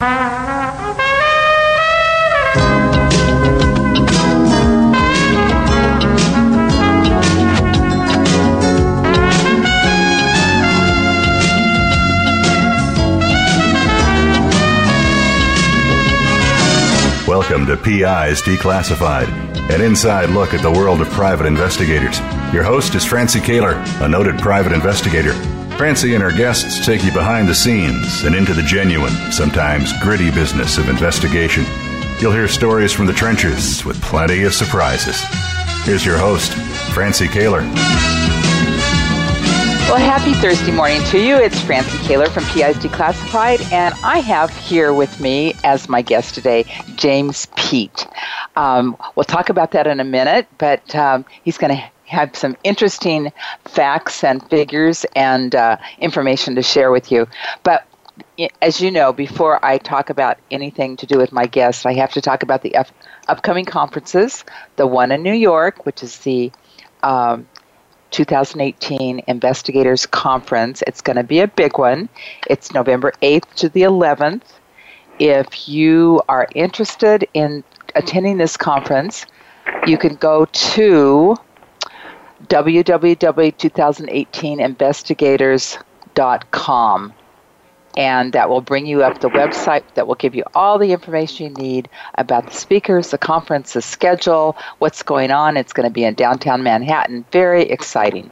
Welcome to PIs Declassified, an inside look at the world of private investigators. Your host is Francie Koehler, a noted private investigator. Francie and her guests take you behind the scenes and into the genuine, sometimes gritty business of investigation. You'll hear stories from the trenches with plenty of surprises. Here's your host, Francie Koehler. Well, happy Thursday morning to you. It's Francie Koehler from PIs Declassified, and I have here with me as my guest today James Pete. Um, we'll talk about that in a minute, but um, he's going to have some interesting facts and figures and uh, information to share with you. But as you know, before I talk about anything to do with my guests, I have to talk about the up- upcoming conferences. The one in New York, which is the um, 2018 Investigators Conference. It's going to be a big one. It's November 8th to the 11th. If you are interested in attending this conference, you can go to www.2018investigators.com and that will bring you up the website that will give you all the information you need about the speakers, the conference, the schedule, what's going on. It's going to be in downtown Manhattan. Very exciting.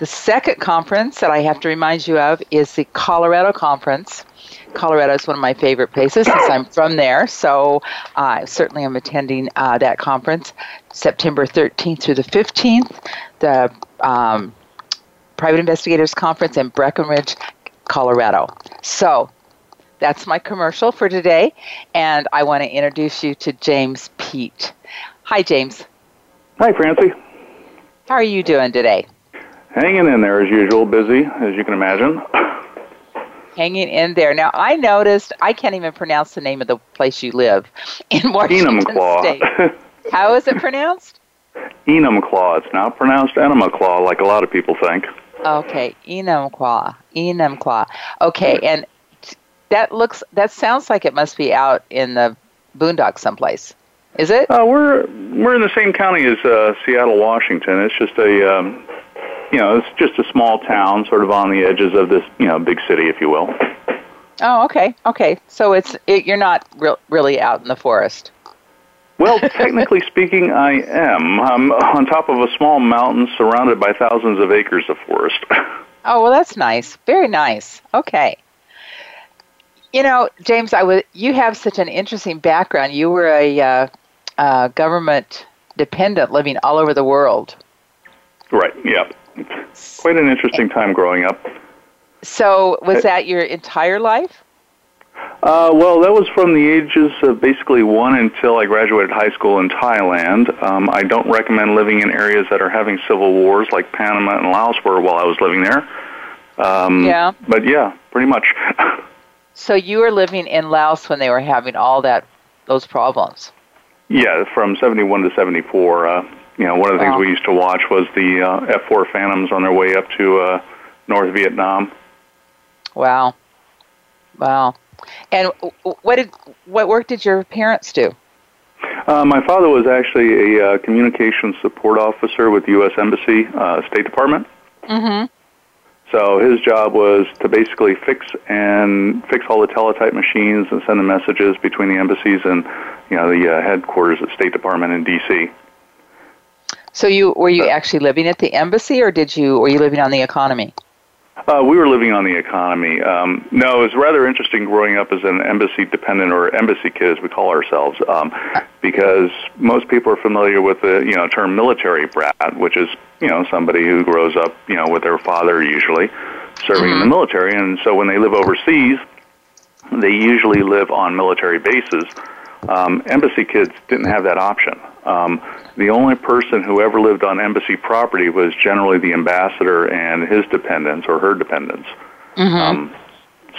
The second conference that I have to remind you of is the Colorado Conference. Colorado is one of my favorite places since I'm from there, so I certainly am attending uh, that conference September 13th through the 15th. The um, Private Investigators Conference in Breckenridge, Colorado. So that's my commercial for today, and I want to introduce you to James Peet. Hi, James. Hi, Francie. How are you doing today? Hanging in there as usual, busy, as you can imagine. Hanging in there. Now, I noticed I can't even pronounce the name of the place you live in Washington State. How is it pronounced? Enumclaw. It's not pronounced Enumclaw like a lot of people think. Okay, Enumclaw. Enumclaw. Okay, and that looks that sounds like it must be out in the boondocks someplace. Is it? Uh, we're we're in the same county as uh, Seattle, Washington. It's just a um, you know it's just a small town, sort of on the edges of this you know big city, if you will. Oh, okay, okay. So it's it, you're not re- really out in the forest. Well, technically speaking, I am. I'm on top of a small mountain surrounded by thousands of acres of forest. Oh, well, that's nice. Very nice. Okay. You know, James, I was. You have such an interesting background. You were a uh, uh, government dependent living all over the world. Right. Yep. Quite an interesting time growing up. So, was that your entire life? Uh, well, that was from the ages of basically one until I graduated high school in Thailand. Um, I don't recommend living in areas that are having civil wars like Panama and Laos were while I was living there. Um, yeah. But yeah, pretty much. so you were living in Laos when they were having all that those problems. Yeah, from 71 to 74. Uh, you know, one of the things Wow. we used to watch was the uh, F-4 Phantoms on their way up to uh, North Vietnam. Wow. Wow. And what did what work did your parents do? Uh, my father was actually a uh, communications support officer with the U.S. Embassy, uh, State Department. Mm-hmm. So his job was to basically fix and fix all the teletype machines and send the messages between the embassies and you know the uh, headquarters at State Department in D.C. So you were you Uh, actually living at the embassy, or did you were you living on the economy? Uh, we were living on the economy. Um, no, it was rather interesting growing up as an embassy dependent or embassy kid, as we call ourselves, um, because most people are familiar with the you know term military brat, which is you know somebody who grows up you know with their father usually serving in the military, and so when they live overseas, they usually live on military bases. Um, embassy kids didn't have that option. Um, the only person who ever lived on embassy property was generally the ambassador and his dependents or her dependents. Um,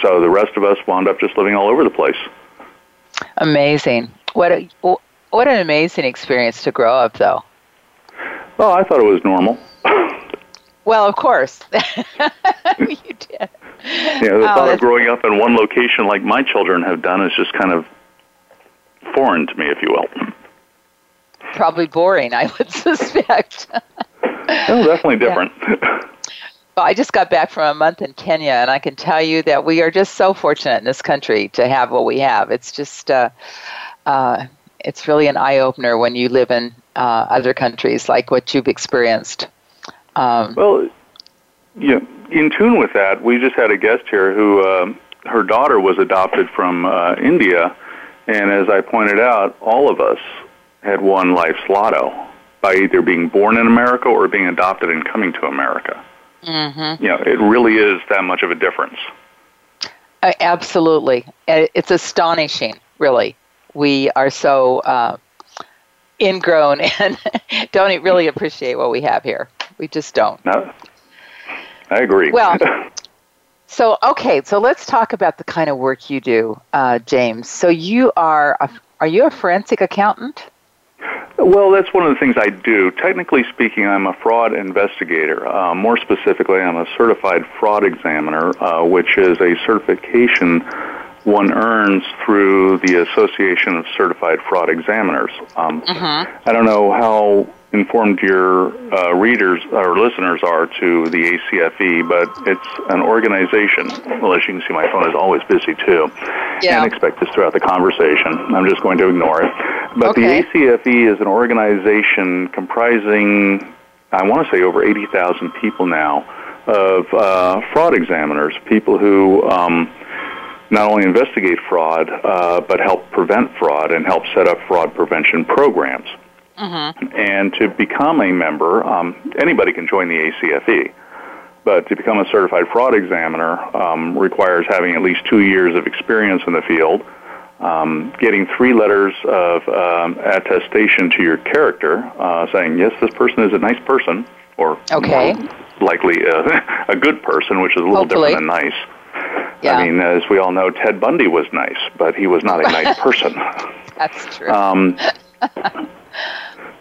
so the rest of us wound up just living all over the place. Amazing. What a, what an amazing experience to grow up, though. Well, I thought it was normal. Well, of course, you did. know, the oh, thought of growing up in one location like my children have done is just kind of foreign to me, if you will. Probably boring, I would suspect. well, definitely different. Yeah. Well, I just got back from a month in Kenya, and I can tell you that we are just so fortunate in this country to have what we have. It's just, uh, uh, it's really an eye opener when you live in uh, other countries like what you've experienced. Um, well, yeah, in tune with that, we just had a guest here who uh, her daughter was adopted from uh, India, and as I pointed out, all of us had won life's lotto by either being born in America or being adopted and coming to America. Mm-hmm. You know, it really is that much of a difference. Uh, absolutely, it's astonishing. Really, we are so uh, ingrown and don't really appreciate what we have here. We just don't. No, I agree. Well, so okay, so let's talk about the kind of work you do, uh, James. So you are a, are you a forensic accountant? Well, that's one of the things I do. Technically speaking, I'm a fraud investigator. Uh, more specifically, I'm a certified fraud examiner, uh, which is a certification one earns through the Association of Certified Fraud Examiners. Um, uh-huh. I don't know how informed your uh, readers or listeners are to the ACFE, but it's an organization. Well, as you can see, my phone is always busy too. Yeah. And expect this throughout the conversation. I'm just going to ignore it. But okay. the ACFE is an organization comprising, I want to say, over 80,000 people now of uh, fraud examiners, people who. Um, not only investigate fraud, uh, but help prevent fraud and help set up fraud prevention programs. Mm-hmm. And to become a member, um, anybody can join the ACFE. But to become a certified fraud examiner um, requires having at least two years of experience in the field, um, getting three letters of um, attestation to your character, uh, saying, yes, this person is a nice person, or okay. likely a, a, good person, which is a little Hopefully. different than nice. Yeah. I mean, as we all know, Ted Bundy was nice, but he was not a nice person. That's true. Um,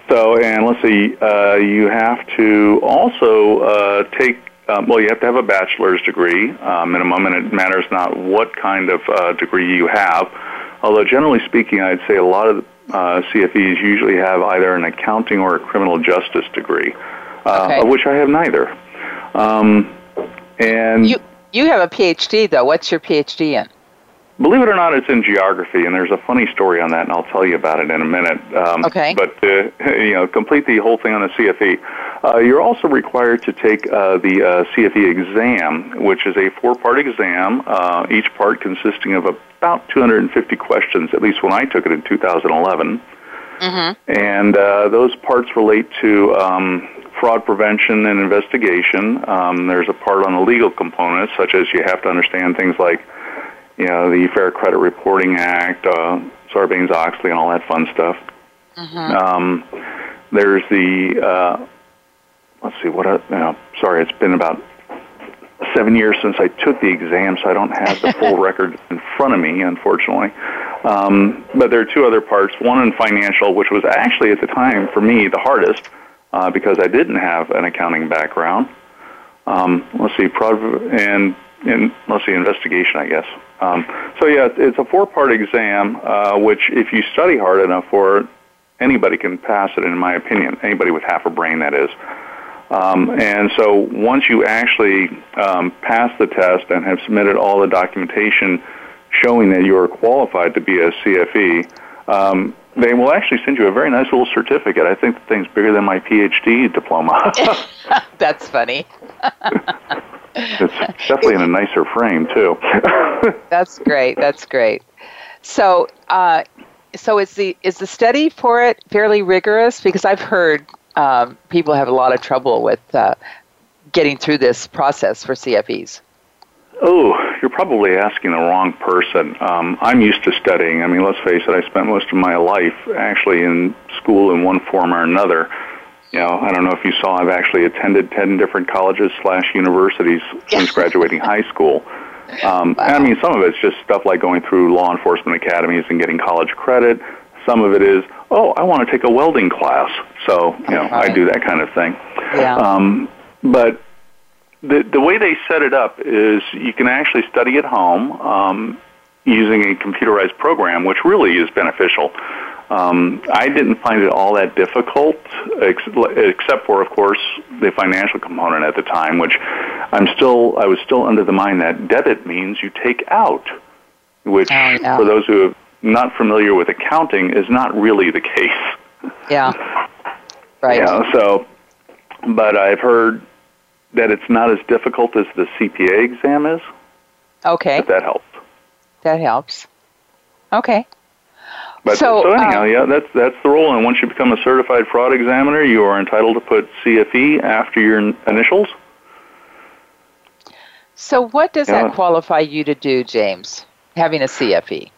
so, and let's see, uh, you have to also uh, take, um, well, you have to have a bachelor's degree uh, minimum, and it matters not what kind of uh, degree you have. Although, generally speaking, I'd say a lot of uh, CFEs usually have either an accounting or a criminal justice degree, uh, okay. of which I have neither. Um, and you you have a PhD though. What's your PhD in? Believe it or not, it's in geography, and there's a funny story on that, and I'll tell you about it in a minute. Um, okay. But uh, you know, complete the whole thing on the CFE. Uh, you're also required to take uh, the uh, CFE exam, which is a four-part exam, uh, each part consisting of about 250 questions. At least when I took it in 2011. Mm-hmm. And uh, those parts relate to um, fraud prevention and investigation. Um, there's a part on the legal components, such as you have to understand things like, you know, the Fair Credit Reporting Act, uh, Sarbanes-Oxley, and all that fun stuff. Mm-hmm. Um, there's the, uh, let's see, what, uh, you know, sorry, it's been about seven years since I took the exam, so I don't have the full record in front of me, unfortunately. Um, but there are two other parts. One in financial, which was actually at the time for me the hardest uh, because I didn't have an accounting background. Um, let's see, and let's see, investigation, I guess. Um, so yeah, it's a four-part exam, uh, which if you study hard enough for, it, anybody can pass it. In my opinion, anybody with half a brain, that is. Um, and so once you actually um, pass the test and have submitted all the documentation showing that you are qualified to be a CFE, um, they will actually send you a very nice little certificate. I think the thing's bigger than my PhD diploma. That's funny. it's definitely in a nicer frame too. That's great. That's great. So, uh, so is the is the study for it fairly rigorous? Because I've heard um, people have a lot of trouble with uh, getting through this process for CFEs. Oh, you're probably asking the wrong person. Um, I'm used to studying. I mean, let's face it, I spent most of my life actually in school in one form or another. You know, I don't know if you saw, I've actually attended 10 different colleges slash universities since graduating high school. Um, wow. I mean, some of it's just stuff like going through law enforcement academies and getting college credit. Some of it is, oh, I want to take a welding class. So, you know, right. I do that kind of thing. Yeah. Um, but the the way they set it up is you can actually study at home um, using a computerized program, which really is beneficial. Um, I didn't find it all that difficult, ex- except for, of course, the financial component at the time, which I'm still I was still under the mind that debit means you take out, which oh, yeah. for those who are not familiar with accounting is not really the case. Yeah. Right. Yeah. So, but I've heard that it's not as difficult as the CPA exam is. Okay. If that helps. That helps. Okay. But so, so anyhow, uh, yeah, that's that's the rule. And once you become a certified fraud examiner, you are entitled to put CFE after your initials. So, what does yeah. that qualify you to do, James? Having a CFE.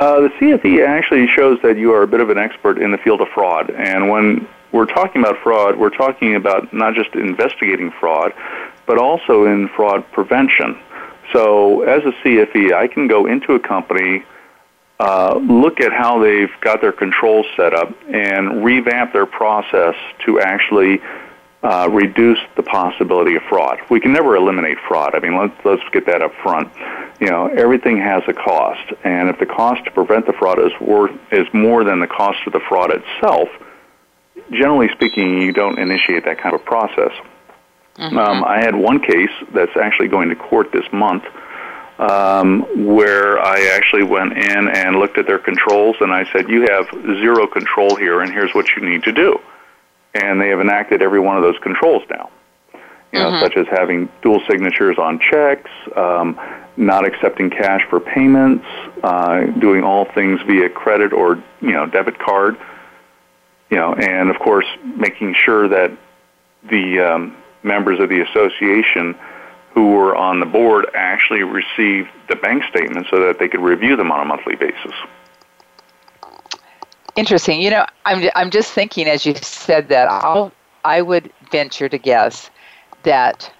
Uh, the CFE actually shows that you are a bit of an expert in the field of fraud. And when we're talking about fraud, we're talking about not just investigating fraud, but also in fraud prevention. So, as a CFE, I can go into a company uh, look at how they've got their controls set up and revamp their process to actually uh, reduce the possibility of fraud. We can never eliminate fraud. I mean, let's let's get that up front. You know, everything has a cost, and if the cost to prevent the fraud is worth is more than the cost of the fraud itself, generally speaking, you don't initiate that kind of process. Mm-hmm. Um, I had one case that's actually going to court this month um, where I actually went in and looked at their controls and I said, You have zero control here, and here's what you need to do. And they have enacted every one of those controls now. You know, mm-hmm. such as having dual signatures on checks, um, not accepting cash for payments, uh, doing all things via credit or you know debit card, you know, and of course making sure that the um, members of the association who were on the board actually received the bank statement so that they could review them on a monthly basis. Interesting. You know, I'm I'm just thinking as you said that I'll I would venture to guess that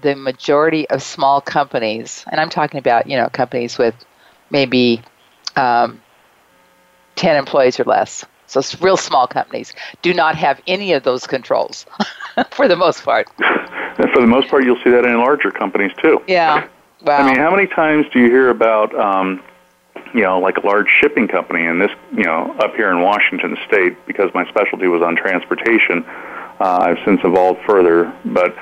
the majority of small companies, and I'm talking about you know companies with maybe um, ten employees or less, so real small companies, do not have any of those controls for the most part. And for the most part, you'll see that in larger companies too. Yeah. Wow. I mean, how many times do you hear about, um, you know, like a large shipping company, and this, you know, up here in Washington State, because my specialty was on transportation, uh, I've since evolved further, but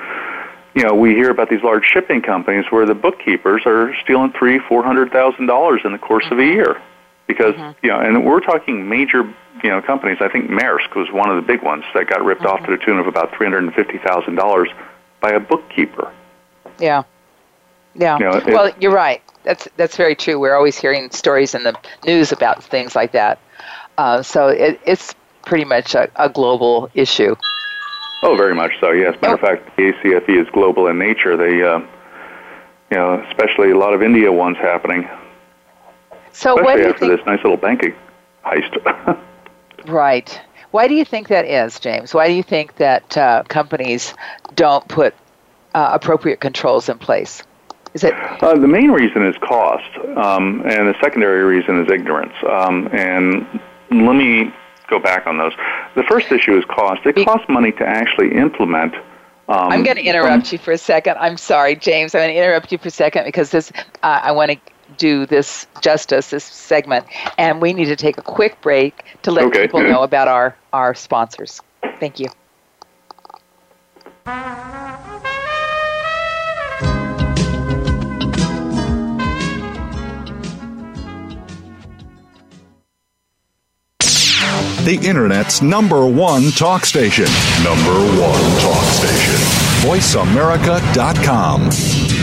you know, we hear about these large shipping companies where the bookkeepers are stealing three, four hundred thousand dollars in the course of a mm-hmm. year, because mm-hmm. you know, and we're talking major, you know, companies. I think Maersk was one of the big ones that got ripped mm-hmm. off to the tune of about three hundred and fifty thousand dollars by a bookkeeper. Yeah. Yeah. You know, well, you're right. That's that's very true. We're always hearing stories in the news about things like that. Uh, so it, it's pretty much a, a, global issue. Oh, very much so. Yes. Matter of fact, the ACFE is global in nature. They, uh, you know, especially a lot of India ones happening. So especially what do you after think? this nice little banking heist. right. Why do you think that is, James? Why do you think that uh, companies don't put uh, appropriate controls in place? Is it? Uh, the main reason is cost, um, and the secondary reason is ignorance. Um, and let me go back on those. The first issue is cost. It costs money to actually implement. Um, I'm going to interrupt you for a second. I'm sorry, James. I'm going to interrupt you for a second because this. Uh, I want to do this justice, this segment, and we need to take a quick break to let okay. people know about our, our sponsors. Thank you. The Internet's number one talk station. Number one talk station. VoiceAmerica.com.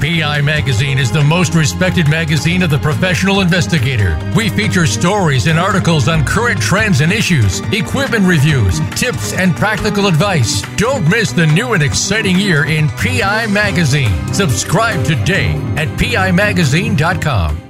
PI Magazine is the most respected magazine of the professional investigator. We feature stories and articles on current trends and issues, equipment reviews, tips, and practical advice. Don't miss the new and exciting year in PI Magazine. Subscribe today at PIMagazine.com.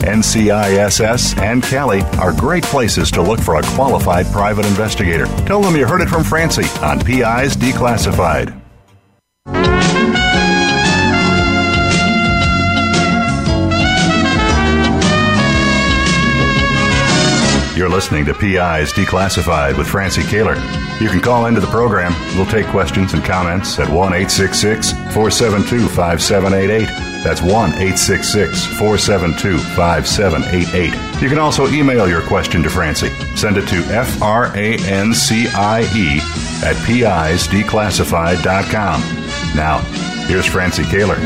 NCISS and CALI are great places to look for a qualified private investigator. Tell them you heard it from Francie on PIs Declassified. You're listening to PIs Declassified with Francie Koehler. You can call into the program. We'll take questions and comments at 1 866 472 5788. That's 1 866 472 5788. You can also email your question to Francie. Send it to F R A N C I E at pisdeclassified.com. Now, here's Francie Koehler.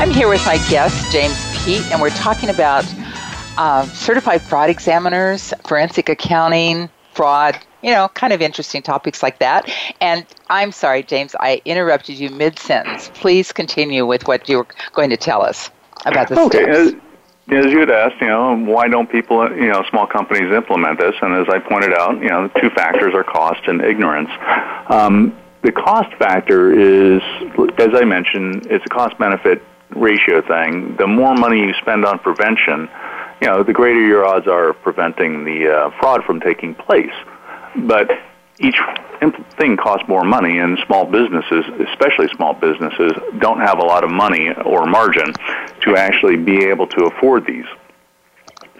I'm here with my guest, James Pete, and we're talking about uh, certified fraud examiners, forensic accounting, fraud, you know, kind of interesting topics like that. And I'm sorry, James, I interrupted you mid sentence. Please continue with what you were going to tell us about the okay. steps. As, as you had asked, you know, why don't people, you know, small companies implement this? And as I pointed out, you know, the two factors are cost and ignorance. Um, the cost factor is, as I mentioned, it's a cost benefit ratio thing. The more money you spend on prevention, you know, the greater your odds are of preventing the uh, fraud from taking place. But each thing costs more money, and small businesses, especially small businesses, don't have a lot of money or margin to actually be able to afford these.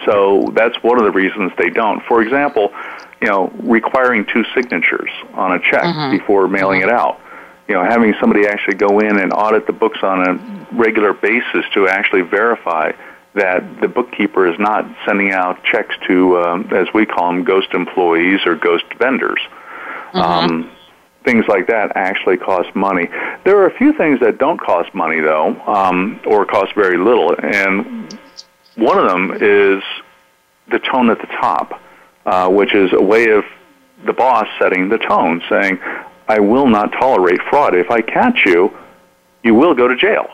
So that's one of the reasons they don't. For example, you know, requiring two signatures on a check Mhm. before mailing it out. You know, having somebody actually go in and audit the books on a regular basis to actually verify that the bookkeeper is not sending out checks to, um, as we call them, ghost employees or ghost vendors. Um, things like that actually cost money. There are a few things that don't cost money, though, um, or cost very little, and one of them is the tone at the top, uh, which is a way of the boss setting the tone, saying, I will not tolerate fraud. If I catch you, you will go to jail.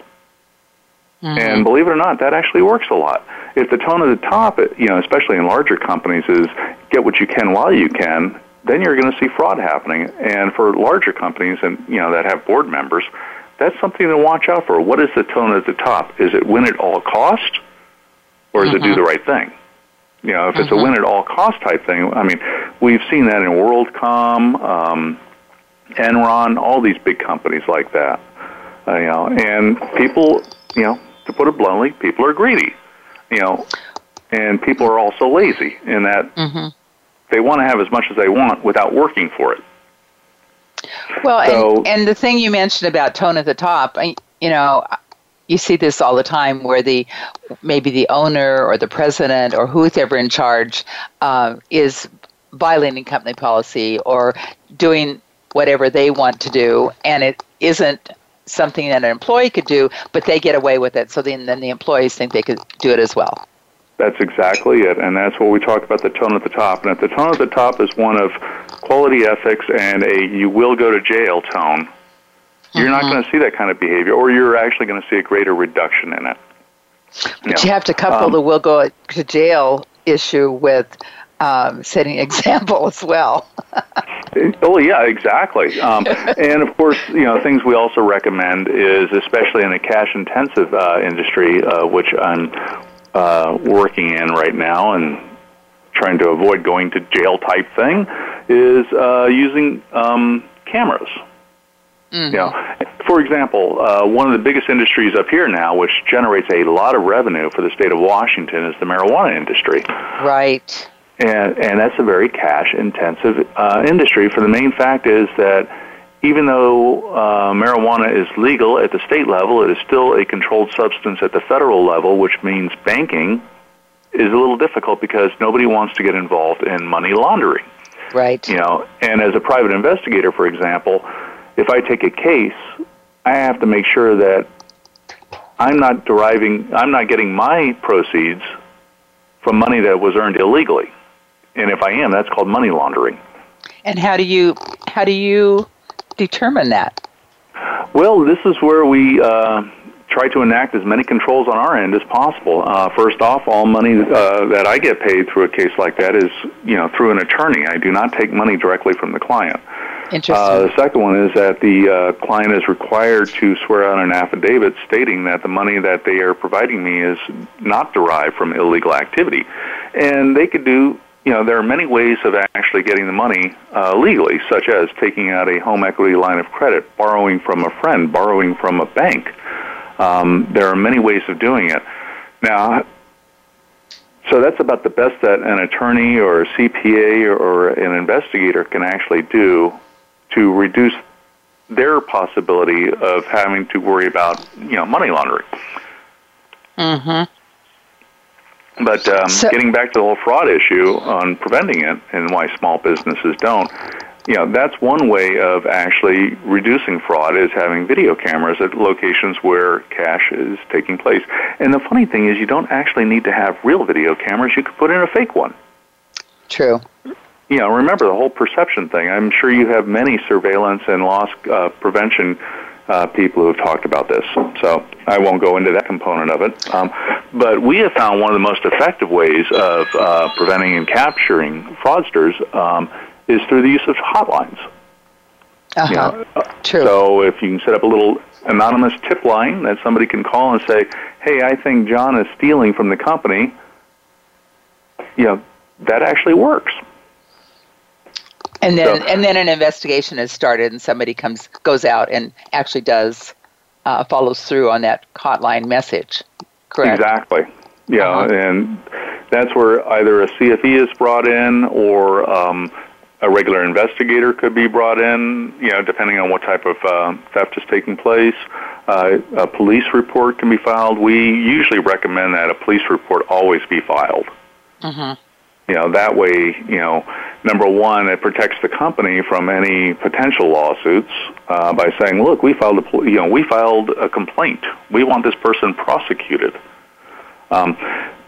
And believe it or not, that actually works a lot. If the tone at the top, you know, especially in larger companies, is get what you can while you can, then you're going to see fraud happening. And for larger companies, and you know that have board members, that's something to watch out for. What is the tone at the top? Is it win at all cost, or is it do the right thing? You know, if it's a win at all cost type thing, I mean, we've seen that in WorldCom, um, Enron, all these big companies like that. Uh, you know, and people, you know, to put it bluntly, people are greedy. You know, and people are also lazy in that Mm-hmm. they want to have as much as they want without working for it. Well, So- and, and the thing you mentioned about tone at the top, you know, you see this all the time where the maybe the owner or the president or who's ever in charge uh, is violating company policy or doing whatever they want to do, and it isn't something that an employee could do, but they get away with it. So then, then the employees think they could do it as well. That's exactly it, and that's what we talk about the tone at the top. And if the tone at the top is one of quality ethics and a you will go to jail tone, you're not going to see that kind of behavior, or you're actually going to see a greater reduction in it. But Yeah. you have to couple Um, the will go to jail issue with um, setting example as well. Oh yeah, exactly. Um, and of course, you know things we also recommend is, especially in a cash-intensive uh, industry, uh, which I'm uh, working in right now and trying to avoid going to jail type thing, is uh, using um, cameras. You know, for example, uh, one of the biggest industries up here now, which generates a lot of revenue for the state of Washington, is the marijuana industry. Right. And and that's a very cash intensive uh, industry. For the main fact is that even though uh, marijuana is legal at the state level, it is still a controlled substance at the federal level, which means banking is a little difficult because nobody wants to get involved in money laundering. Right. You know, and as a private investigator, for example, if I take a case, I have to make sure that I'm not deriving, I'm not getting my proceeds from money that was earned illegally. And if I am, that's called money laundering. And how do you how do you determine that? Well, this is where we uh, try to enact as many controls on our end as possible. Uh, first off, all money uh, that I get paid through a case like that is, you know, through an attorney. I do not take money directly from the client. Interesting. Uh, the second one is that the uh, client is required to swear out an affidavit stating that the money that they are providing me is not derived from illegal activity. And they could do you know, there are many ways of actually getting the money uh, legally, such as taking out a home equity line of credit, borrowing from a friend, borrowing from a bank. Um, there are many ways of doing it. Now, so that's about the best that an attorney or a CPA or, an investigator can actually do to reduce their possibility of having to worry about, you know, money laundering. Mm-hmm. But um, So- getting back to the whole fraud issue on preventing it and why small businesses don't, you know, that's one way of actually reducing fraud is having video cameras at locations where cash is taking place. And the funny thing is, you don't actually need to have real video cameras. You could put in a fake one. True. You know, remember the whole perception thing. I'm sure you have many surveillance and loss uh, prevention uh, people who have talked about this. So I won't go into that component of it. Um, but we have found one of the most effective ways of uh, preventing and capturing fraudsters um, is through the use of hotlines. Uh-huh. You know, True. So if you can set up a little anonymous tip line that somebody can call and say, "Hey, I think John is stealing from the company," you know, that actually works. And then so- and then an investigation is started, and somebody comes goes out and actually does uh, follows through on that hotline message. Correct. Exactly. Yeah, Uh-huh. and that's where either a CFE is brought in or um, a regular investigator could be brought in, you know, depending on what type of uh, theft is taking place. Uh, a police report can be filed. We usually recommend that a police report always be filed. Mhm. You know, that way, you know, number one, it protects the company from any potential lawsuits uh, by saying, "Look, we filed a, you know, we filed a complaint. We want this person prosecuted." Um,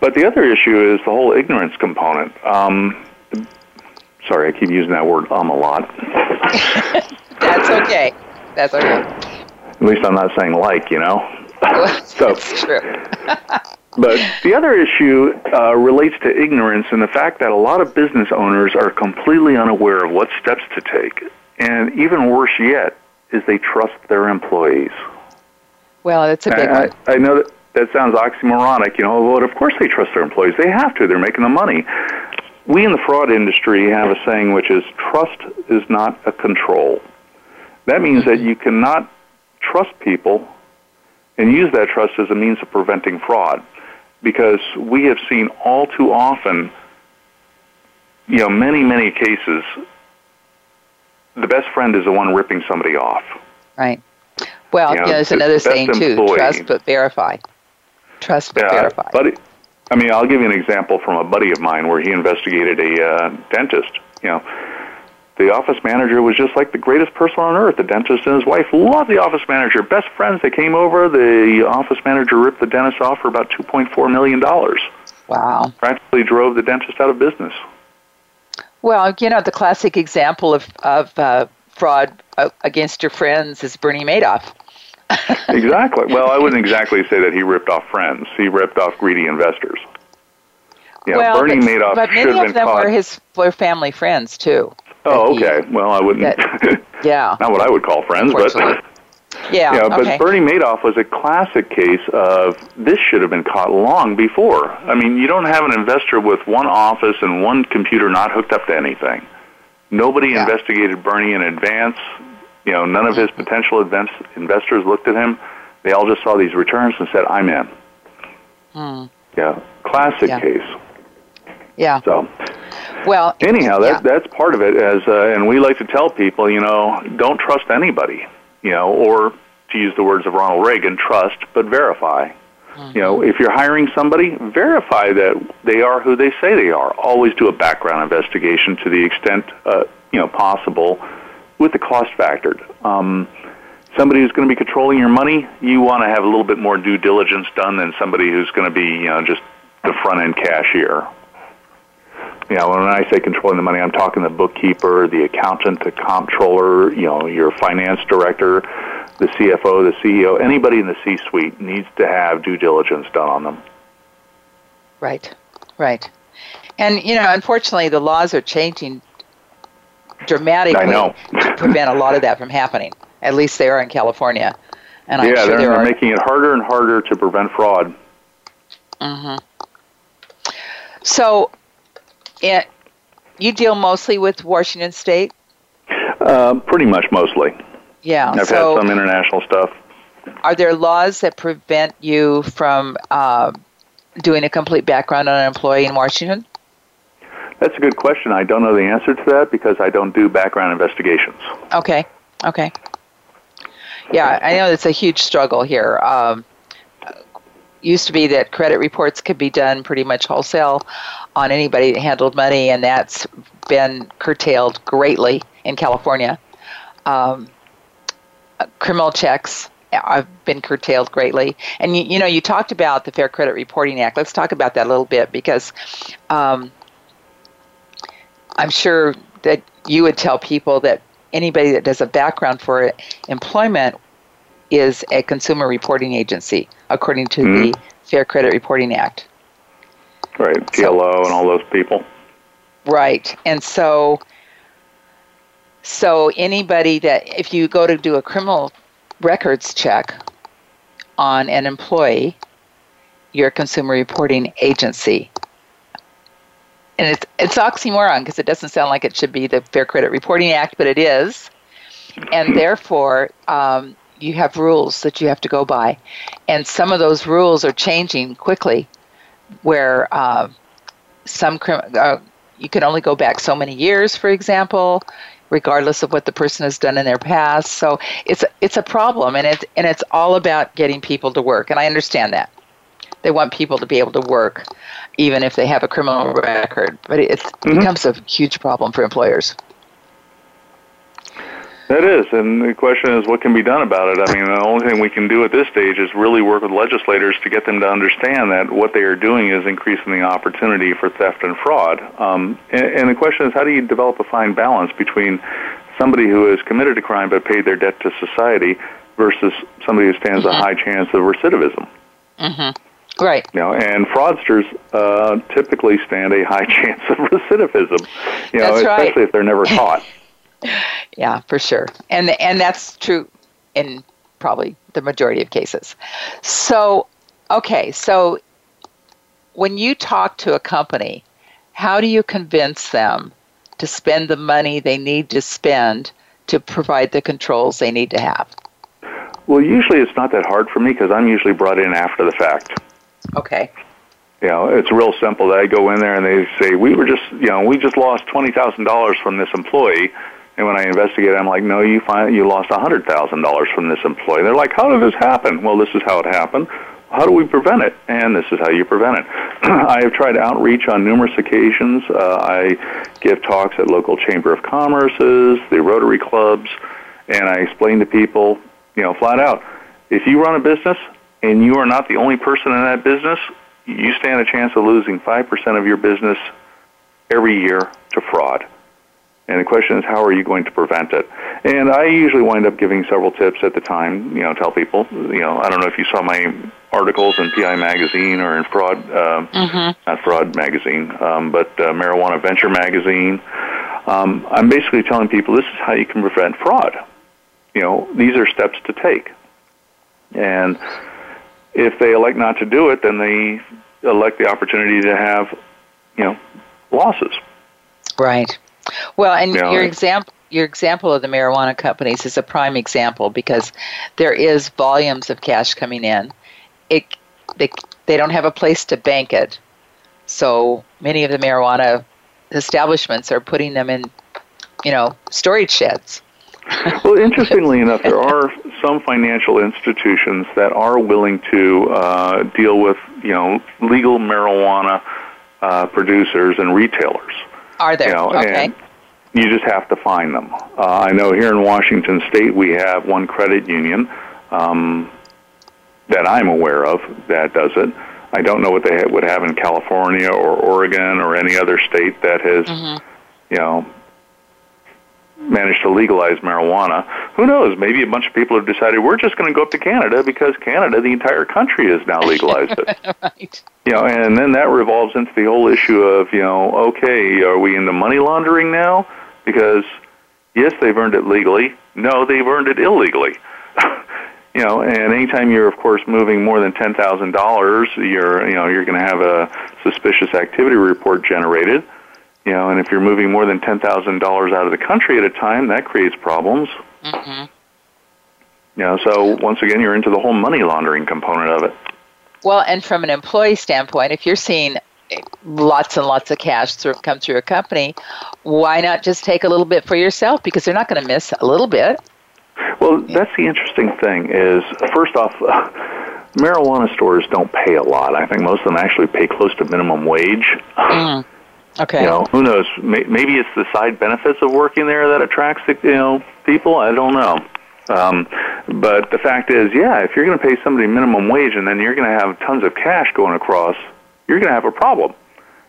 but the other issue is the whole ignorance component. Um, sorry, I keep using that word "um" a lot. That's okay. That's okay. At least I'm not saying "like," you know. So- That's true. But the other issue uh, relates to ignorance and the fact that a lot of business owners are completely unaware of what steps to take. And even worse yet is they trust their employees. Well, that's a big I, one. I I know that that sounds oxymoronic, you know, but of course they trust their employees. They have to. They're making the money. We in the fraud industry have a saying which is trust is not a control. That means that you cannot trust people and use that trust as a means of preventing fraud because we have seen all too often you know many many cases the best friend is the one ripping somebody off Right. Well, You know, yeah, there's another saying too: employee- trust but verify. Trust but Yeah, verify. But I mean, I'll give you an example from a buddy of mine where he investigated a uh, dentist. You know, the office manager was just like the greatest person on earth. The dentist and his wife loved the office manager, best friends. They came over. The office manager ripped the dentist off for about two point four million dollars. wow. Practically drove the dentist out of business. Well, you know, the classic example of of uh, fraud uh, against your friends is Bernie Madoff. exactly. Well, I wouldn't exactly say that he ripped off friends. He ripped off greedy investors. You know, well, Bernie but, Madoff but many of them caught. were his were family friends too. Oh, that he- okay. Well, I wouldn't. Yeah. not what I would call friends, but Yeah. Yeah, but okay. Bernie Madoff was a classic case of this should have been caught long before. I mean, you don't have an investor with one office and one computer not hooked up to anything. Nobody Yeah. investigated Bernie in advance. You know, none of his potential invest- investors looked at him. They all just saw these returns and said, "I'm in." Hmm. Yeah, classic Yeah. case. Yeah. So, Well, anyhow, that yeah. that's part of it. As uh, and we like to tell people, you know, don't trust anybody, you know, or to use the words of Ronald Reagan, trust but verify. You know, if you're hiring somebody, verify that they are who they say they are. Always do a background investigation to the extent uh, you know possible, with the cost factored. Um, somebody who's going to be controlling your money, you want to have a little bit more due diligence done than somebody who's going to be you know just the front end cashier. You know, when I say controlling the money, I'm talking the bookkeeper, the accountant, the comptroller, you know, your finance director, the CFO, the CEO, anybody in the C-suite needs to have due diligence done on them. Right, right. And, you know, unfortunately, the laws are changing dramatically I know. to prevent a lot of that from happening. At least they are in California. And I'm yeah, sure they're, they're are. making it harder and harder to prevent fraud. hmm So, it, you deal mostly with Washington State? Uh, pretty much, mostly. Yeah. I've so, had some international stuff. are there laws that prevent you from uh, doing a complete background on an employee in Washington? That's a good question. I don't know the answer to that because I don't do background investigations. Okay. Okay. Yeah, I know it's a huge struggle here. Um, used to be that credit reports could be done pretty much wholesale on anybody that handled money, and that's been curtailed greatly in California. Um, criminal checks have been curtailed greatly. And you, you know, you talked about the Fair Credit Reporting Act. Let's talk about that a little bit because um, I'm sure that you would tell people that anybody that does a background for employment is a consumer reporting agency, according to Mhm. the Fair Credit Reporting Act. Right, PLO and all those people. Right. And so so anybody that if you go to do a criminal records check on an employee, you're a consumer reporting agency. And it's it's oxymoron because it doesn't sound like it should be the Fair Credit Reporting Act, but it is. And therefore, um, you have rules that you have to go by. And some of those rules are changing quickly, where uh, some uh, you can only go back so many years, for example, regardless of what the person has done in their past. So it's it's a problem, and it's and it's all about getting people to work. And I understand that they want people to be able to work, even if they have a criminal record. But it Mhm. becomes a huge problem for employers. That is, and the question is what can be done about it. I mean, the only thing we can do at this stage is really work with legislators to get them to understand that what they are doing is increasing the opportunity for theft and fraud. Um, and, and the question is, how do you develop a fine balance between somebody who has committed a crime but paid their debt to society versus somebody who stands a high chance of recidivism? Mm-hmm. Right. You know, and fraudsters uh, typically stand a high chance of recidivism. You know, That's right. especially if they're never caught. Yeah, for sure. And and that's true in probably the majority of cases. So, okay, so when you talk to a company, how do you convince them to spend the money they need to spend to provide the controls they need to have? Well, usually it's not that hard for me because I'm usually brought in after the fact. Okay. You know, it's real simple. I go in there and they say, "We were just, you know, we just lost twenty thousand dollars from this employee." And when I investigate, I'm like, "No, you find you lost a hundred thousand dollars from this employee." They're like, "How did this happen?" Well, this is how it happened. How do we prevent it? And this is how you prevent it. I have tried outreach on numerous occasions. Uh, I give talks at local chamber of commerces, the Rotary clubs, and I explain to people, you know, flat out, if you run a business and you are not the only person in that business, you stand a chance of losing 5% of your business every year to fraud. And the question is, how are you going to prevent it? And I usually wind up giving several tips at the time. You know, tell people. You know, I don't know if you saw my articles in PI Magazine or in Fraud, uh, Mm-hmm. not Fraud Magazine, um, but uh, Marijuana Venture Magazine. Um, I'm basically telling people this is how you can prevent fraud. You know, these are steps to take. And if they elect not to do it, then they elect the opportunity to have, you know, losses. Right. Well, and Yeah, your example your example of the marijuana companies is a prime example because there is volumes of cash coming in. It they they don't have a place to bank it. So many of the marijuana establishments are putting them in, you know, storage sheds. well, interestingly enough, there are some financial institutions that are willing to uh, deal with, you know, legal marijuana uh, producers and retailers. Are there? You know, okay. you just have to find them. Uh, I know here in Washington State we have one credit union um, that I'm aware of that does it. I don't know what they would have in California or Oregon or any other state that has, mm-hmm. you know, managed to legalize marijuana. Who knows? Maybe a bunch of people have decided we're just going to go up to Canada because Canada, the entire country, has now legalized it. right. You know, and then that revolves into the whole issue of you know, okay, are we into money laundering now? Because yes, they've earned it legally. No, they've earned it illegally. you know, and anytime you're, of course, moving more than ten thousand dollars, you're, you know, you're going to have a suspicious activity report generated you know, and if you're moving more than ten thousand dollars out of the country at a time, that creates problems. Mm-hmm. You know, so once again, you're into the whole money laundering component of it. Well, and from an employee standpoint, if you're seeing lots and lots of cash through, come through a company, why not just take a little bit for yourself? Because they're not going to miss a little bit. Well, that's the interesting thing. Is first off. Uh, marijuana stores don't pay a lot. I think most of them actually pay close to minimum wage. Mm. Okay. You know, who knows? Maybe it's the side benefits of working there that attracts the you know people. I don't know. Um, but the fact is, yeah, if you're going to pay somebody minimum wage and then you're going to have tons of cash going across, you're going to have a problem.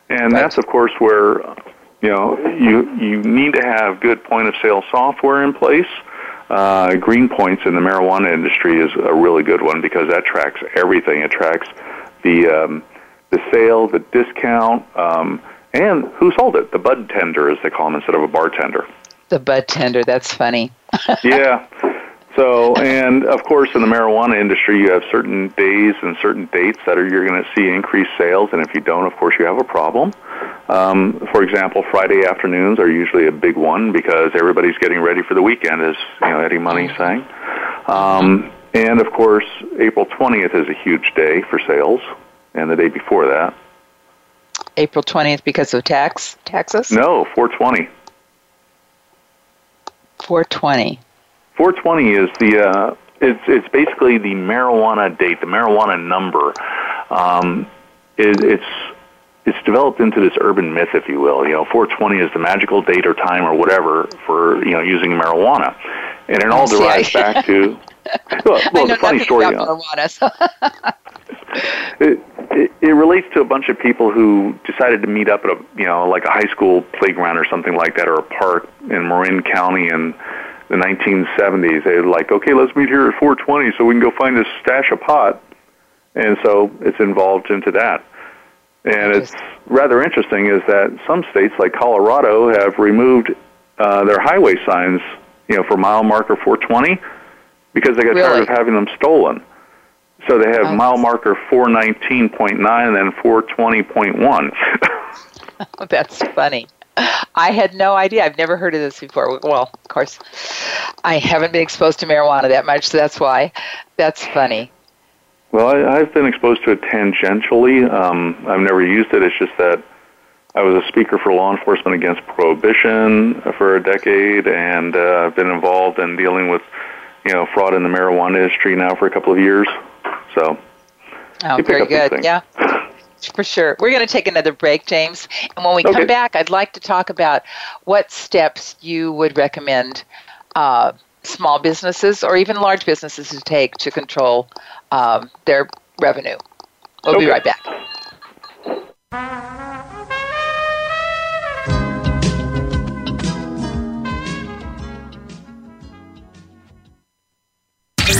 And right. that's of course where you know you you need to have good point of sale software in place. Uh, Greenbits in the marijuana industry is a really good one because that tracks everything. It tracks the um, the sale, the discount. Um, and who sold it? The bud tender, as they call him, instead of a bartender. The bud tender. That's funny. yeah. So, and of course, in the marijuana industry, you have certain days and certain dates that are you're going to see increased sales, and if you don't, of course, you have a problem. Um, for example, Friday afternoons are usually a big one because everybody's getting ready for the weekend, as you know Eddie Money saying. Um, and of course, April 20th is a huge day for sales, and the day before that. April 20th because of tax taxes? No, 420. 420. 420 is the uh, it's it's basically the marijuana date, the marijuana number. Um, it, it's it's developed into this urban myth, if you will. You know, 420 is the magical date or time or whatever for you know using marijuana, and it all derives back to well, well the funny story. About marijuana, so. it, it, it relates to a bunch of people who decided to meet up at a you know like a high school playground or something like that or a park in Marin County in the 1970s. They were like, okay, let's meet here at 420 so we can go find this stash of pot, and so it's involved into that. And it's rather interesting is that some states like Colorado have removed uh, their highway signs, you know, for mile marker 420 because they got really? tired of having them stolen. So they have mile marker 419.9 and then 420.1. That's funny. I had no idea. I've never heard of this before. Well, of course, I haven't been exposed to marijuana that much, so that's why. That's funny. Well, I, I've been exposed to it tangentially. Um, I've never used it. It's just that I was a speaker for law enforcement against prohibition for a decade, and uh, I've been involved in dealing with, you know, fraud in the marijuana industry now for a couple of years. So, oh, very good. Yeah, for sure. We're going to take another break, James. And when we okay. come back, I'd like to talk about what steps you would recommend uh, small businesses or even large businesses to take to control um, their revenue. We'll okay. be right back.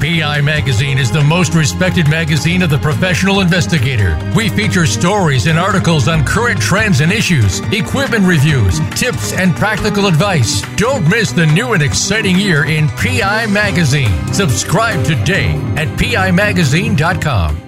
PI Magazine is the most respected magazine of the professional investigator. We feature stories and articles on current trends and issues, equipment reviews, tips, and practical advice. Don't miss the new and exciting year in PI Magazine. Subscribe today at PIMagazine.com.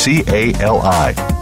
1-800-350-CALI.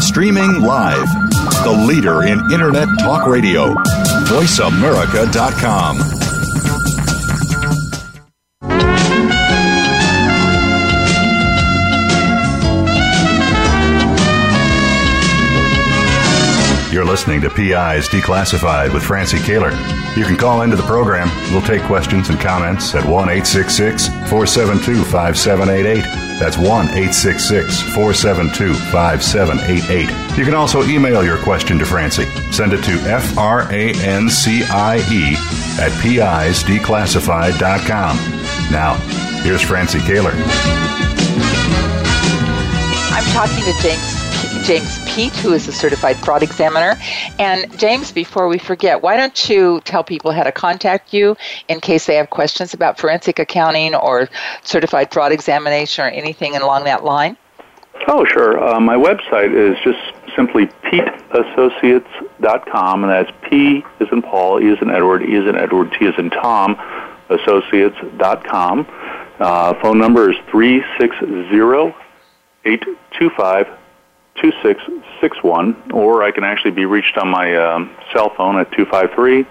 Streaming live, the leader in Internet Talk Radio, VoiceAmerica.com. You're listening to PI's Declassified with Francie Koehler. You can call into the program. We'll take questions and comments at 1 866 472 5788. That's 1 866 472 5788. You can also email your question to Francie. Send it to F R A N C I E at PIsDeclassified.com. Now, here's Francie Koehler. I'm talking to James James Peet, who is a certified fraud examiner. And James, before we forget, why don't you tell people how to contact you in case they have questions about forensic accounting or certified fraud examination or anything along that line? Oh, sure. Uh, my website is just simply peetassociates.com, and that's P is in Paul, E is in Edward, E is in Edward, T is in Tom, associates.com. Uh, phone number is 360 825 2661, or I can actually be reached on my um, cell phone at 253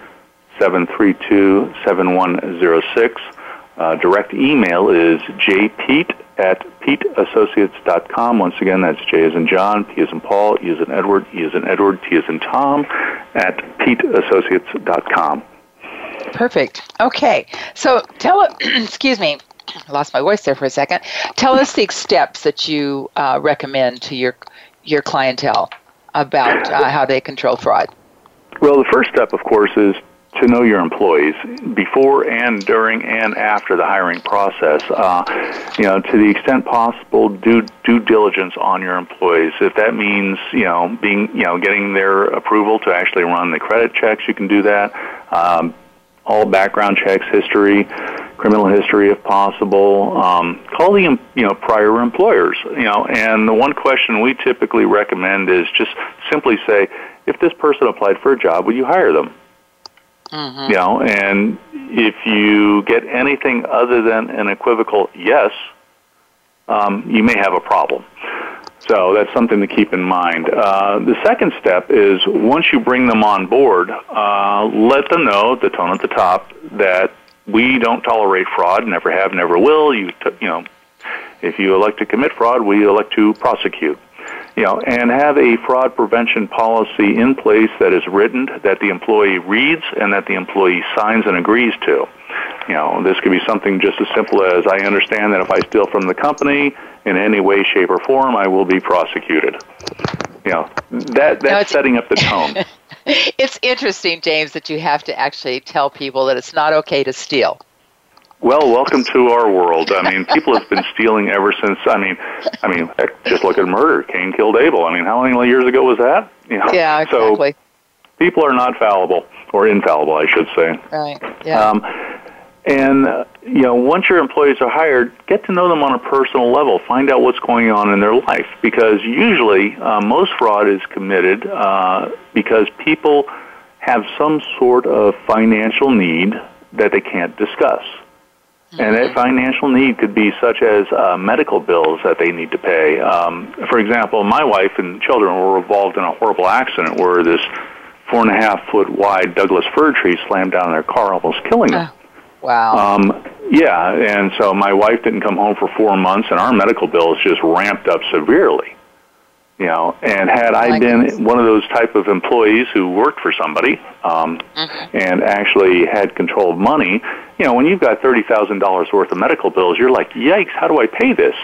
732 7106. Uh, direct email is jpeet at peetassociates.com. Once again, that's J as in John, P as in Paul, E as in Edward, E as in Edward, T as in Tom, at peetassociates.com. Perfect. Okay. So tell it, excuse me, lost my voice there for a second. Tell us the steps that you uh, recommend to your your clientele about uh, how they control fraud? Well, the first step, of course, is to know your employees before and during and after the hiring process. Uh, you know, to the extent possible, do due diligence on your employees. If that means you know being you know getting their approval to actually run the credit checks, you can do that. Um, all background checks, history, criminal history if possible. Um, call the you know prior employers. You know, and the one question we typically recommend is just simply say, if this person applied for a job, would you hire them? Mm-hmm. You know, and if you get anything other than an equivocal yes, um, you may have a problem. So that's something to keep in mind. Uh, the second step is once you bring them on board, uh, let them know the tone at the top that we don't tolerate fraud, never have, never will. You, t- you know, if you elect to commit fraud, we elect to prosecute. You know, and have a fraud prevention policy in place that is written, that the employee reads, and that the employee signs and agrees to. You know, this could be something just as simple as I understand that if I steal from the company in any way, shape, or form, I will be prosecuted. You know, that that's no, setting up the tone. it's interesting, James, that you have to actually tell people that it's not okay to steal. Well, welcome to our world. I mean, people have been stealing ever since. I mean, I mean, just look at murder. Cain killed Abel. I mean, how many years ago was that? You know? Yeah, exactly. So people are not fallible or infallible, I should say. Right. Yeah. Um, and uh, you know, once your employees are hired, get to know them on a personal level. Find out what's going on in their life because usually uh, most fraud is committed uh, because people have some sort of financial need that they can't discuss. Mm-hmm. And that mm-hmm. financial need could be such as uh, medical bills that they need to pay. Um, for example, my wife and children were involved in a horrible accident where this four and a half foot wide Douglas fir tree slammed down their car, almost killing them. Wow. Um, yeah, and so my wife didn't come home for four months, and our medical bills just ramped up severely. You know, and had I been one of those type of employees who worked for somebody um, mm-hmm. and actually had control of money, you know, when you've got thirty thousand dollars worth of medical bills, you're like, "Yikes! How do I pay this?"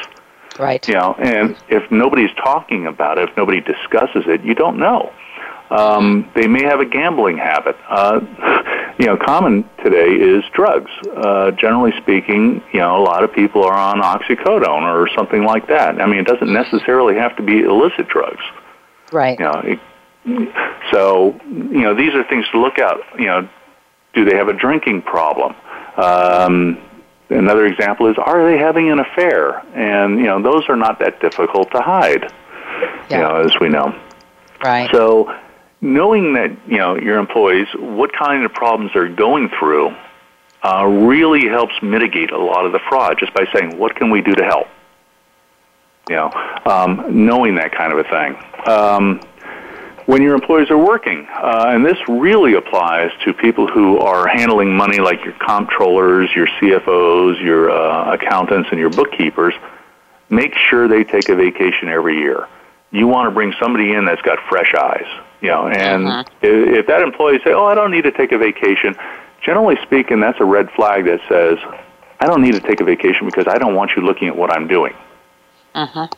Right. You know, and if nobody's talking about it, if nobody discusses it, you don't know. Um, they may have a gambling habit. Uh, you know, common today is drugs. Uh, generally speaking, you know, a lot of people are on oxycodone or something like that. I mean, it doesn't necessarily have to be illicit drugs. Right. You know, it, so you know, these are things to look out. You know, do they have a drinking problem? Um, another example is, are they having an affair? And you know, those are not that difficult to hide. Yeah. You know, as we know. Right. So knowing that you know your employees what kind of problems they're going through uh, really helps mitigate a lot of the fraud just by saying what can we do to help? You know um, knowing that kind of a thing. Um, when your employees are working uh, and this really applies to people who are handling money like your comptrollers your cfos your uh, accountants and your bookkeepers make sure they take a vacation every year. You want to bring somebody in that's got fresh eyes you know, and uh-huh. if, if that employee say, "Oh, I don't need to take a vacation," generally speaking, that's a red flag that says, "I don't need to take a vacation because I don't want you looking at what I'm doing." Uh-huh.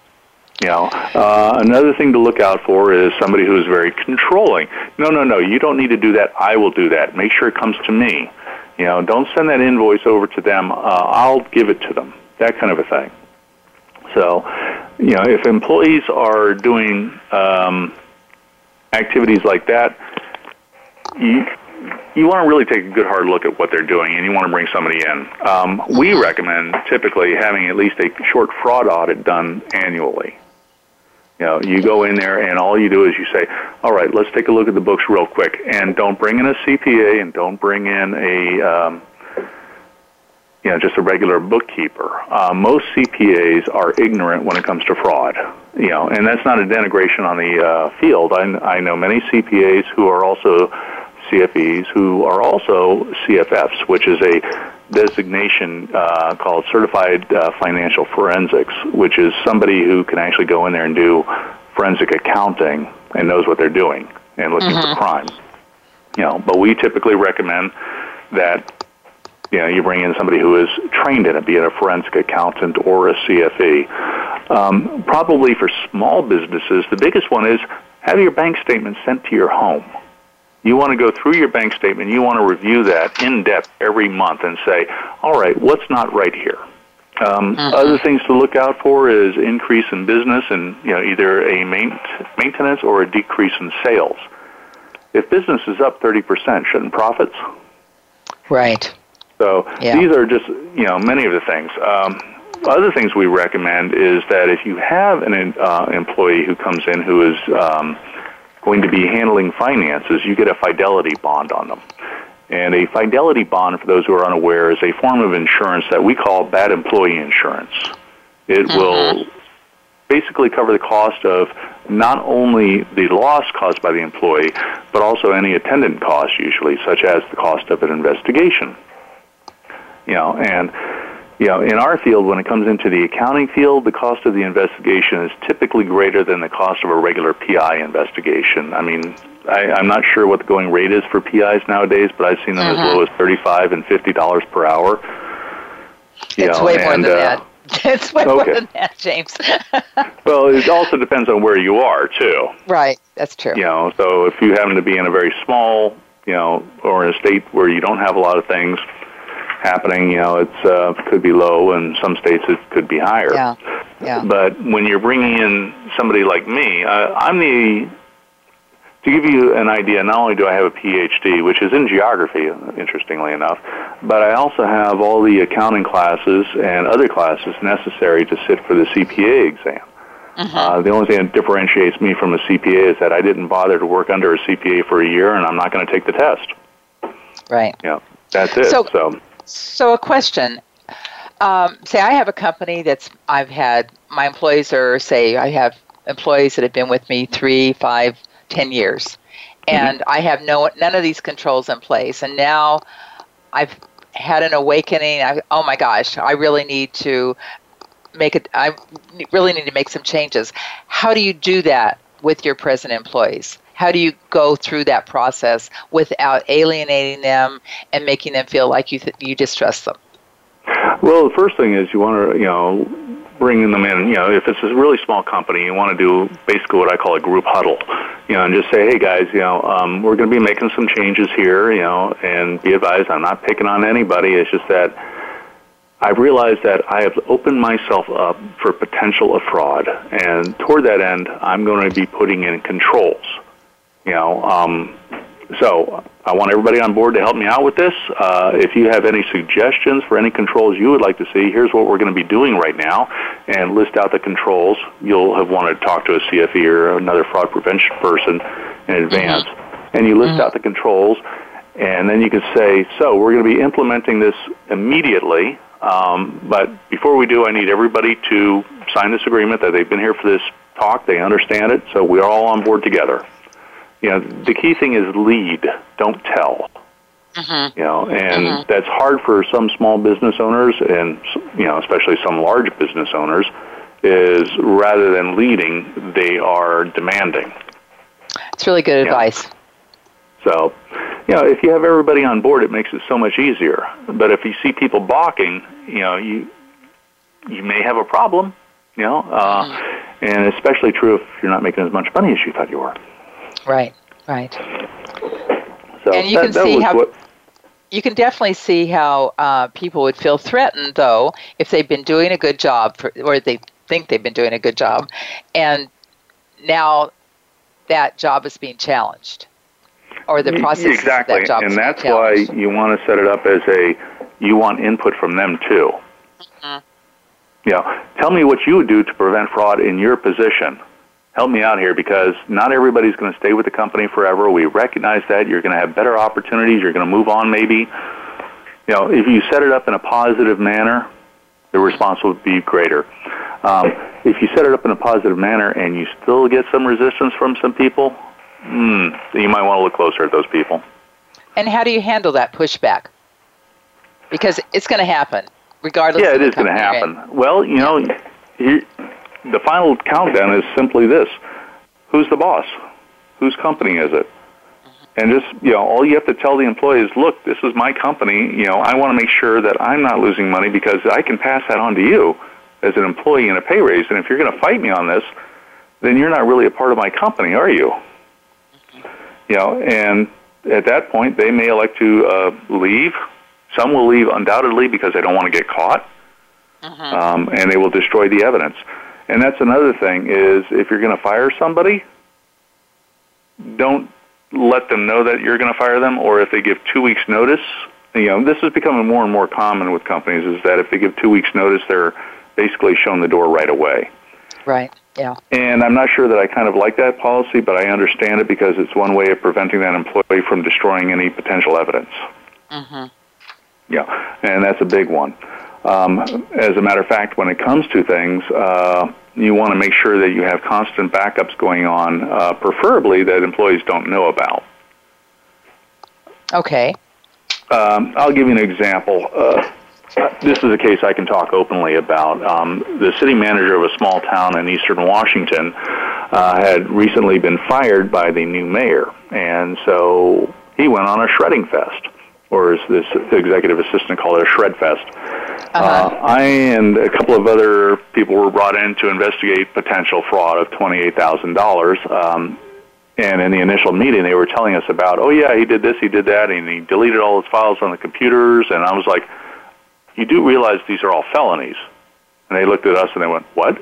You know, uh, another thing to look out for is somebody who is very controlling. No, no, no, you don't need to do that. I will do that. Make sure it comes to me. You know, don't send that invoice over to them. Uh, I'll give it to them. That kind of a thing. So, you know, if employees are doing um, activities like that, you you want to really take a good hard look at what they're doing, and you want to bring somebody in. Um, we recommend typically having at least a short fraud audit done annually. You know, you go in there and all you do is you say, "All right, let's take a look at the books real quick," and don't bring in a CPA and don't bring in a um, you know, just a regular bookkeeper. Uh, most CPAs are ignorant when it comes to fraud, you know, and that's not a denigration on the uh, field. I, I know many CPAs who are also CFEs who are also CFFs, which is a designation uh, called Certified uh, Financial Forensics, which is somebody who can actually go in there and do forensic accounting and knows what they're doing and looking mm-hmm. for crime. You know, but we typically recommend that you know, you bring in somebody who is trained in it, be it a forensic accountant or a CFE. Um, probably for small businesses, the biggest one is have your bank statement sent to your home. You want to go through your bank statement, you want to review that in depth every month and say, all right, what's not right here? Um, mm-hmm. Other things to look out for is increase in business and you know either a main, maintenance or a decrease in sales. If business is up 30%, shouldn't profits? Right. So yeah. these are just you know many of the things. Um, other things we recommend is that if you have an uh, employee who comes in who is um, going to be handling finances, you get a fidelity bond on them. And a fidelity bond, for those who are unaware, is a form of insurance that we call bad employee insurance. It mm-hmm. will basically cover the cost of not only the loss caused by the employee, but also any attendant costs, usually, such as the cost of an investigation. You know, and you know, in our field, when it comes into the accounting field, the cost of the investigation is typically greater than the cost of a regular PI investigation. I mean, I, I'm not sure what the going rate is for PIs nowadays, but I've seen them uh-huh. as low as thirty-five and fifty dollars per hour. You it's know, way more and, than uh, that. It's way okay. more than that, James. well, it also depends on where you are too. Right, that's true. You know, so if you happen to be in a very small, you know, or in a state where you don't have a lot of things, happening, you know, it's uh, could be low, and some states it could be higher. Yeah. Yeah. But when you're bringing in somebody like me, uh, I'm the to give you an idea, not only do I have a PhD, which is in geography, interestingly enough, but I also have all the accounting classes and other classes necessary to sit for the CPA exam. Uh-huh. Uh, the only thing that differentiates me from a CPA is that I didn't bother to work under a CPA for a year, and I'm not going to take the test. Right. Yeah, that's it. So, so so, a question. Um, say I have a company that's I've had my employees are say I have employees that have been with me three, five, ten years, mm-hmm. and mm-hmm. I have no none of these controls in place, and now I've had an awakening. I, oh my gosh, I really need to make it. I really need to make some changes. How do you do that with your present employees? How do you go through that process without alienating them and making them feel like you th- you distrust them? Well, the first thing is you want to, you know, bringing them in. You know, if it's a really small company, you want to do basically what I call a group huddle. You know, and just say, hey guys, you know, um, we're going to be making some changes here. You know, and be advised, I'm not picking on anybody. It's just that I've realized that I have opened myself up for potential of fraud, and toward that end, I'm going to be putting in controls. You know, um, so I want everybody on board to help me out with this. Uh, if you have any suggestions for any controls you would like to see, here's what we're going to be doing right now, and list out the controls. You'll have wanted to talk to a CFE or another fraud prevention person in advance, mm-hmm. and you list mm-hmm. out the controls, and then you can say, so we're going to be implementing this immediately. Um, but before we do, I need everybody to sign this agreement that they've been here for this talk. They understand it, so we're all on board together you know, the key thing is lead, don't tell. Mm-hmm. You know, and mm-hmm. that's hard for some small business owners, and you know, especially some large business owners. Is rather than leading, they are demanding. It's really good advice. So, you know, if you have everybody on board, it makes it so much easier. But if you see people balking, you know, you you may have a problem. You know, uh, mm-hmm. and especially true if you're not making as much money as you thought you were. Right, right. So and you that, can see how what, you can definitely see how uh, people would feel threatened, though, if they've been doing a good job, for, or they think they've been doing a good job, and now that job is being challenged, or the process exactly, that job is challenged. Exactly, and that's why you want to set it up as a you want input from them too. Mm-hmm. Yeah, tell me what you would do to prevent fraud in your position help me out here because not everybody's going to stay with the company forever. We recognize that. You're going to have better opportunities. You're going to move on maybe. You know, if you set it up in a positive manner, the response will be greater. Um, if you set it up in a positive manner and you still get some resistance from some people, hmm, you might want to look closer at those people. And how do you handle that pushback? Because it's going to happen, regardless. Yeah, it is going to happen. Well, you know, the final countdown is simply this who's the boss? Whose company is it? And just, you know, all you have to tell the employees, look, this is my company. You know, I want to make sure that I'm not losing money because I can pass that on to you as an employee in a pay raise. And if you're going to fight me on this, then you're not really a part of my company, are you? You know, and at that point, they may elect to uh, leave. Some will leave undoubtedly because they don't want to get caught, uh-huh. um, and they will destroy the evidence. And that's another thing is if you're going to fire somebody, don't let them know that you're going to fire them or if they give 2 weeks notice, you know, this is becoming more and more common with companies is that if they give 2 weeks notice, they're basically shown the door right away. Right. Yeah. And I'm not sure that I kind of like that policy, but I understand it because it's one way of preventing that employee from destroying any potential evidence. Mm Mhm. Yeah, and that's a big one. Um, as a matter of fact, when it comes to things, uh, you want to make sure that you have constant backups going on, uh, preferably that employees don't know about. Okay. Um, I'll give you an example. Uh, this is a case I can talk openly about. Um, the city manager of a small town in eastern Washington uh, had recently been fired by the new mayor, and so he went on a shredding fest or as this executive assistant called it, a shred fest. Uh-huh. Uh, I and a couple of other people were brought in to investigate potential fraud of twenty-eight thousand um, dollars. And in the initial meeting, they were telling us about, oh yeah, he did this, he did that, and he deleted all his files on the computers. And I was like, you do realize these are all felonies? And they looked at us and they went, what?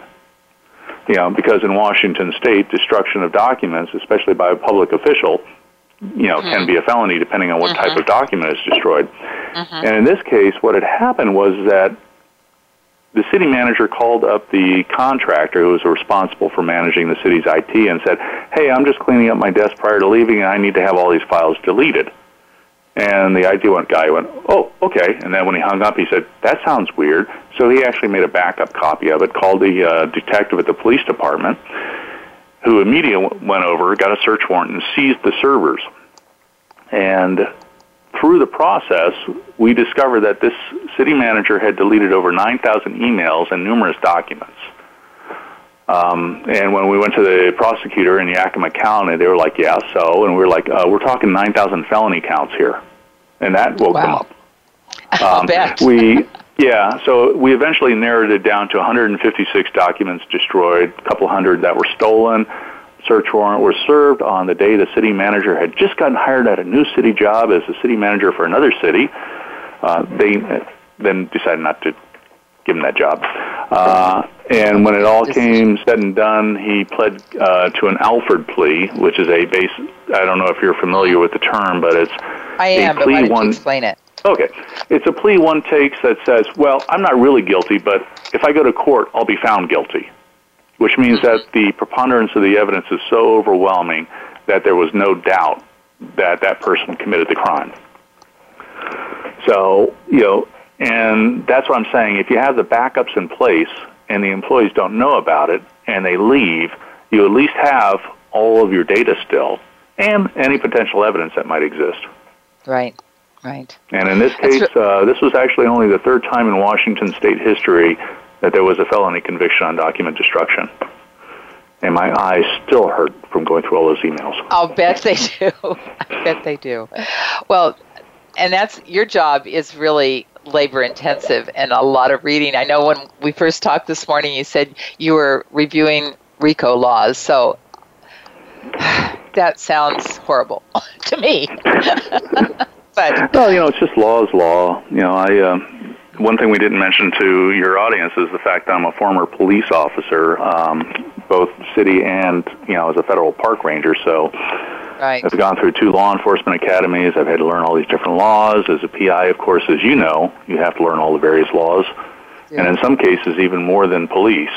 You know, because in Washington State, destruction of documents, especially by a public official, you know, mm-hmm. can be a felony depending on what mm-hmm. type of document is destroyed. Mm-hmm. And in this case, what had happened was that the city manager called up the contractor who was responsible for managing the city's IT and said, "Hey, I'm just cleaning up my desk prior to leaving, and I need to have all these files deleted." And the IT went, guy went, "Oh, okay." And then when he hung up, he said, "That sounds weird." So he actually made a backup copy of it, called the uh, detective at the police department, who immediately went over, got a search warrant, and seized the servers. And through the process, we discovered that this city manager had deleted over 9,000 emails and numerous documents. Um, and when we went to the prosecutor in Yakima County, they were like, "Yeah, so," and we were like, uh, "We're talking 9,000 felony counts here," and that woke wow. them up. Um, we yeah, so we eventually narrowed it down to 156 documents destroyed, a couple hundred that were stolen. Search warrant was served on the day the city manager had just gotten hired at a new city job as a city manager for another city. Uh, they then decided not to give him that job. Uh, and when it all came said and done, he pled uh, to an Alford plea, which is a base. I don't know if you're familiar with the term, but it's I am. a plea but why one. you explain it? Okay. It's a plea one takes that says, well, I'm not really guilty, but if I go to court, I'll be found guilty, which means that the preponderance of the evidence is so overwhelming that there was no doubt that that person committed the crime. So, you know, and that's what I'm saying. If you have the backups in place and the employees don't know about it and they leave, you at least have all of your data still and any potential evidence that might exist. Right. Right. And in this case, uh, this was actually only the third time in Washington state history that there was a felony conviction on document destruction. And my eyes still hurt from going through all those emails. I'll bet they do. I bet they do. Well, and that's your job is really labor intensive and a lot of reading. I know when we first talked this morning, you said you were reviewing RICO laws. So that sounds horrible to me. but well, you know, it's just law is law. You know, I uh, one thing we didn't mention to your audience is the fact that I'm a former police officer, um, both city and you know as a federal park ranger. So. Right. I've gone through two law enforcement academies. I've had to learn all these different laws. As a PI, of course, as you know, you have to learn all the various laws, yeah. and in some cases, even more than police.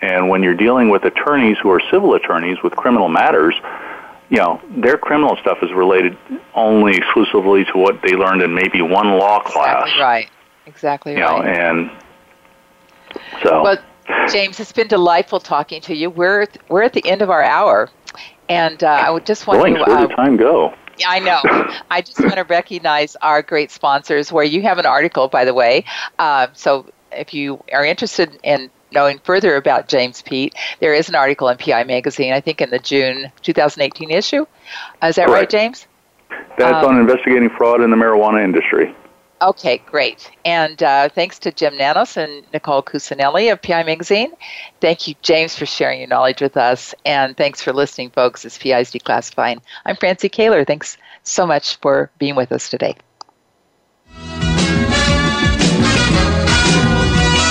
And when you're dealing with attorneys who are civil attorneys with criminal matters, you know, their criminal stuff is related only exclusively to what they learned in maybe one law class. Exactly right. Exactly you right. Know, and so. Well, James, it's been delightful talking to you. We're we're at the end of our hour, and uh, I would just want to. Where Uh, did time go? Yeah, I know. I just want to recognize our great sponsors. Where you have an article, by the way. Uh, so if you are interested in knowing further about James Peet, there is an article in PI Magazine, I think in the June 2018 issue. Uh, is that Correct. right, James? That's Um, on investigating fraud in the marijuana industry. Okay, great. And uh, thanks to Jim Nanos and Nicole Cusinelli of PI Magazine. Thank you, James, for sharing your knowledge with us. And thanks for listening, folks. It's PI's Declassifying. I'm Francie Koehler. Thanks so much for being with us today.